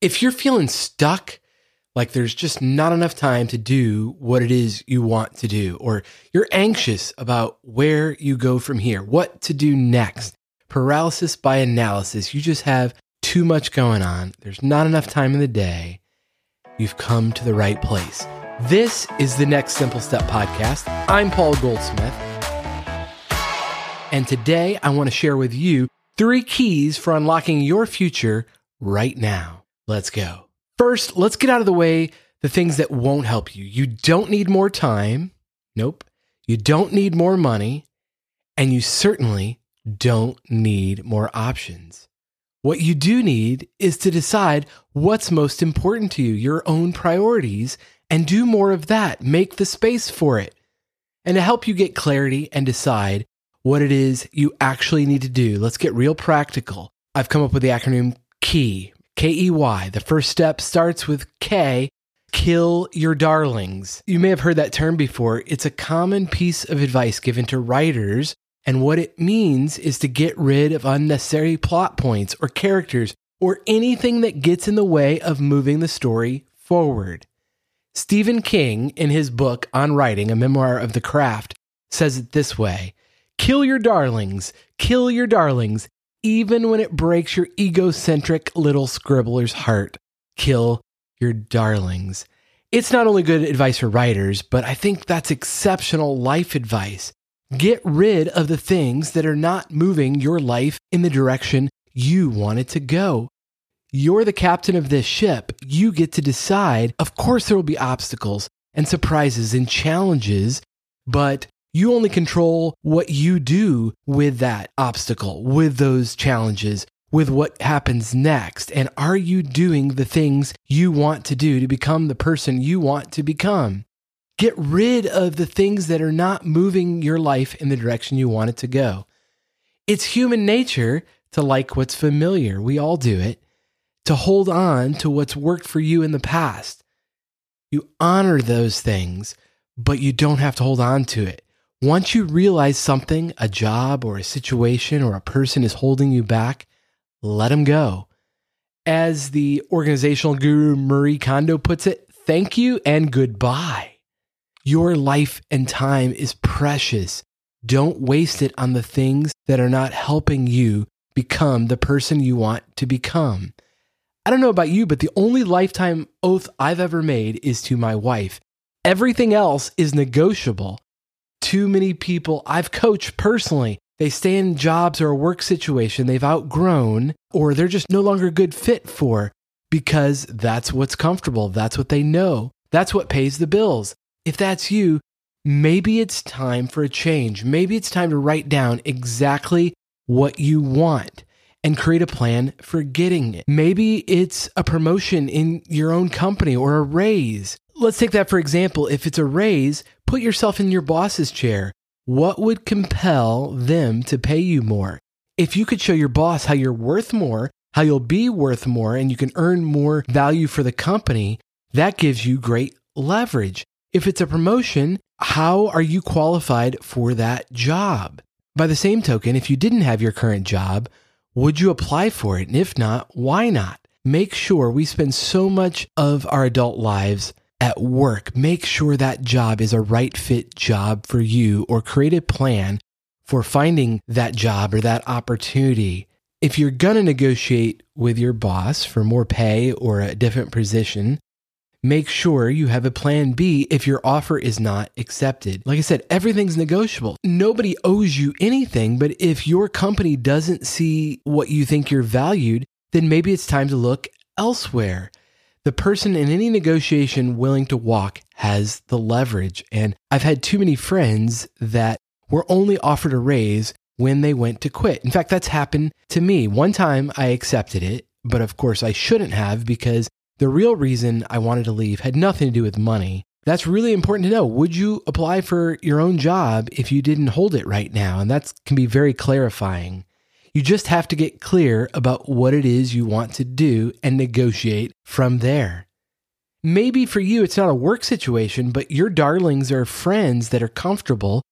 If you're feeling stuck, like there's just not enough time to do what it is you want to do, or you're anxious about where you go from here, what to do next, paralysis by analysis, you just have too much going on, there's not enough time in the day, you've come to the right place. This is the Next Simple Step podcast. I'm Paul Goldsmith. And today I want to share with you three keys for unlocking your future right now. Let's go. First, let's get out of the way the things that won't help you. You don't need more time. Nope. You don't need more money. And you certainly don't need more options. What you do need is to decide what's most important to you, your own priorities, and do more of that. Make the space for it. And to help you get clarity and decide what it is you actually need to do, let's get real practical. I've come up with the acronym KEY, K E Y. The first step starts with K, kill your darlings. You may have heard that term before. It's a common piece of advice given to writers. And what it means is to get rid of unnecessary plot points or characters or anything that gets in the way of moving the story forward. Stephen King, in his book on writing, a memoir of the craft, says it this way Kill your darlings, kill your darlings, even when it breaks your egocentric little scribbler's heart. Kill your darlings. It's not only good advice for writers, but I think that's exceptional life advice. Get rid of the things that are not moving your life in the direction you want it to go. You're the captain of this ship. You get to decide. Of course, there will be obstacles and surprises and challenges, but you only control what you do with that obstacle, with those challenges, with what happens next. And are you doing the things you want to do to become the person you want to become? Get rid of the things that are not moving your life in the direction you want it to go. It's human nature to like what's familiar. We all do it to hold on to what's worked for you in the past. You honor those things, but you don't have to hold on to it. Once you realize something, a job or a situation or a person is holding you back, let them go. As the organizational guru Marie Kondo puts it, thank you and goodbye. Your life and time is precious. Don't waste it on the things that are not helping you become the person you want to become. I don't know about you, but the only lifetime oath I've ever made is to my wife. Everything else is negotiable. Too many people I've coached personally, they stay in jobs or a work situation they've outgrown or they're just no longer a good fit for because that's what's comfortable. That's what they know. That's what pays the bills. If that's you, maybe it's time for a change. Maybe it's time to write down exactly what you want and create a plan for getting it. Maybe it's a promotion in your own company or a raise. Let's take that for example. If it's a raise, put yourself in your boss's chair. What would compel them to pay you more? If you could show your boss how you're worth more, how you'll be worth more, and you can earn more value for the company, that gives you great leverage. If it's a promotion, how are you qualified for that job? By the same token, if you didn't have your current job, would you apply for it? And if not, why not? Make sure we spend so much of our adult lives at work. Make sure that job is a right fit job for you or create a plan for finding that job or that opportunity. If you're going to negotiate with your boss for more pay or a different position, make sure you have a plan B if your offer is not accepted. Like I said, everything's negotiable. Nobody owes you anything, but if your company doesn't see what you think you're valued, then maybe it's time to look elsewhere. The person in any negotiation willing to walk has the leverage. And I've had too many friends that were only offered a raise when they went to quit. In fact, that's happened to me. One time I accepted it, but of course I shouldn't have because the real reason I wanted to leave had nothing to do with money. That's really important to know. Would you apply for your own job if you didn't hold it right now? And that can be very clarifying. You just have to get clear about what it is you want to do and negotiate from there. Maybe for you, it's not a work situation, but your darlings are friends that are comfortable,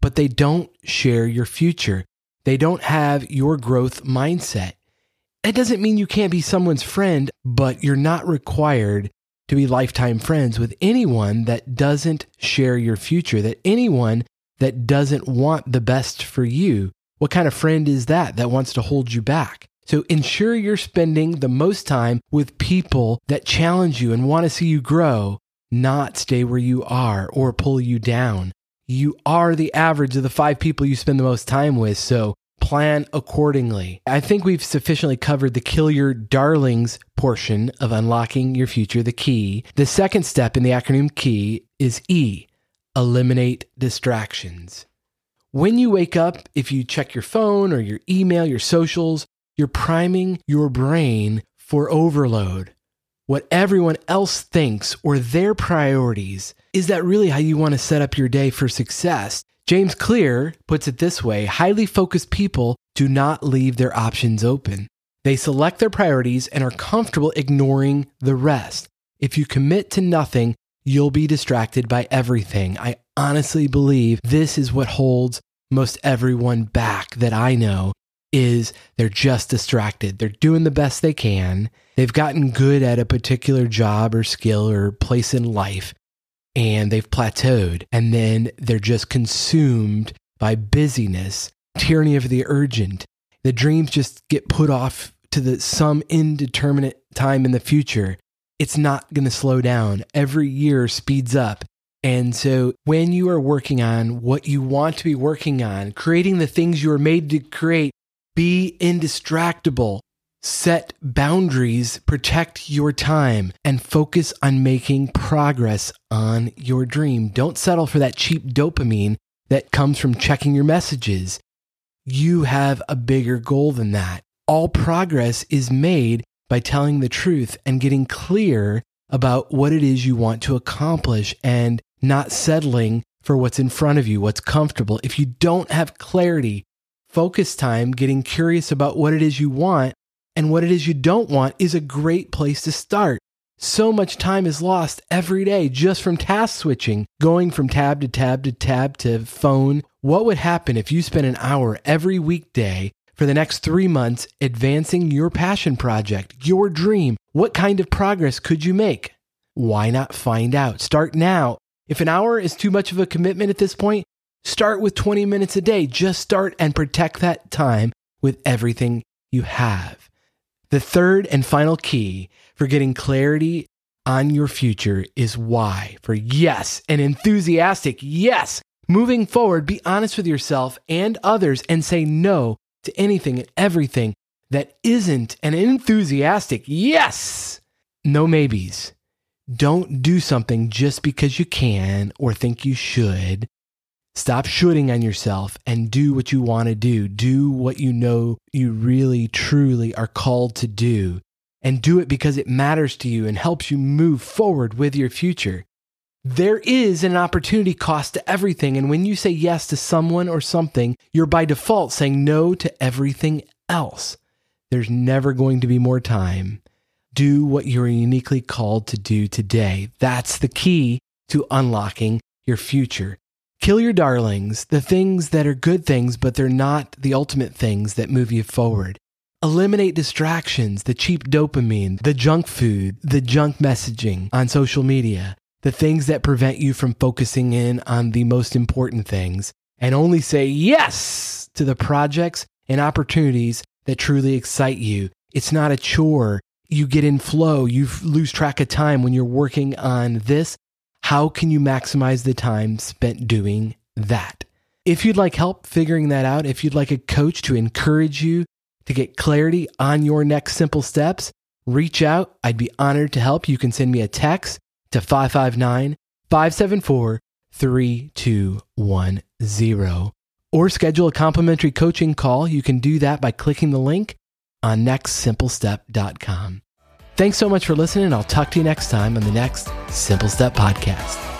but they don't share your future. They don't have your growth mindset. That doesn't mean you can't be someone's friend, but you're not required to be lifetime friends with anyone that doesn't share your future, that anyone that doesn't want the best for you. What kind of friend is that that wants to hold you back? So ensure you're spending the most time with people that challenge you and want to see you grow, not stay where you are or pull you down. You are the average of the five people you spend the most time with. So plan accordingly. I think we've sufficiently covered the kill your darlings portion of unlocking your future, the key. The second step in the acronym key is E eliminate distractions. When you wake up, if you check your phone or your email, your socials, you're priming your brain for overload. What everyone else thinks or their priorities, is that really how you want to set up your day for success? James Clear puts it this way highly focused people do not leave their options open. They select their priorities and are comfortable ignoring the rest. If you commit to nothing, you'll be distracted by everything. I honestly believe this is what holds most everyone back that I know is they're just distracted. They're doing the best they can. They've gotten good at a particular job or skill or place in life and they've plateaued and then they're just consumed by busyness, tyranny of the urgent. The dreams just get put off to the some indeterminate time in the future. It's not going to slow down. Every year speeds up. And so when you are working on what you want to be working on, creating the things you are made to create, be indistractable. Set boundaries, protect your time, and focus on making progress on your dream. Don't settle for that cheap dopamine that comes from checking your messages. You have a bigger goal than that. All progress is made by telling the truth and getting clear about what it is you want to accomplish and not settling for what's in front of you, what's comfortable. If you don't have clarity focus time getting curious about what it is you want and what it is you don't want is a great place to start. So much time is lost every day just from task switching, going from tab to tab to tab to phone. What would happen if you spent an hour every weekday for the next three months advancing your passion project, your dream? What kind of progress could you make? Why not find out? Start now. If an hour is too much of a commitment at this point, Start with 20 minutes a day. Just start and protect that time with everything you have. The third and final key for getting clarity on your future is why. For yes, an enthusiastic yes. Moving forward, be honest with yourself and others and say no to anything and everything that isn't an enthusiastic yes. No maybes. Don't do something just because you can or think you should. Stop shooting on yourself and do what you want to do. Do what you know you really, truly are called to do. And do it because it matters to you and helps you move forward with your future. There is an opportunity cost to everything. And when you say yes to someone or something, you're by default saying no to everything else. There's never going to be more time. Do what you're uniquely called to do today. That's the key to unlocking your future. Kill your darlings, the things that are good things, but they're not the ultimate things that move you forward. Eliminate distractions, the cheap dopamine, the junk food, the junk messaging on social media, the things that prevent you from focusing in on the most important things, and only say yes to the projects and opportunities that truly excite you. It's not a chore. You get in flow. You lose track of time when you're working on this how can you maximize the time spent doing that? If you'd like help figuring that out, if you'd like a coach to encourage you to get clarity on your next simple steps, reach out. I'd be honored to help. You can send me a text to 559 574 3210 or schedule a complimentary coaching call. You can do that by clicking the link on nextsimplestep.com. Thanks so much for listening. I'll talk to you next time on the next Simple Step Podcast.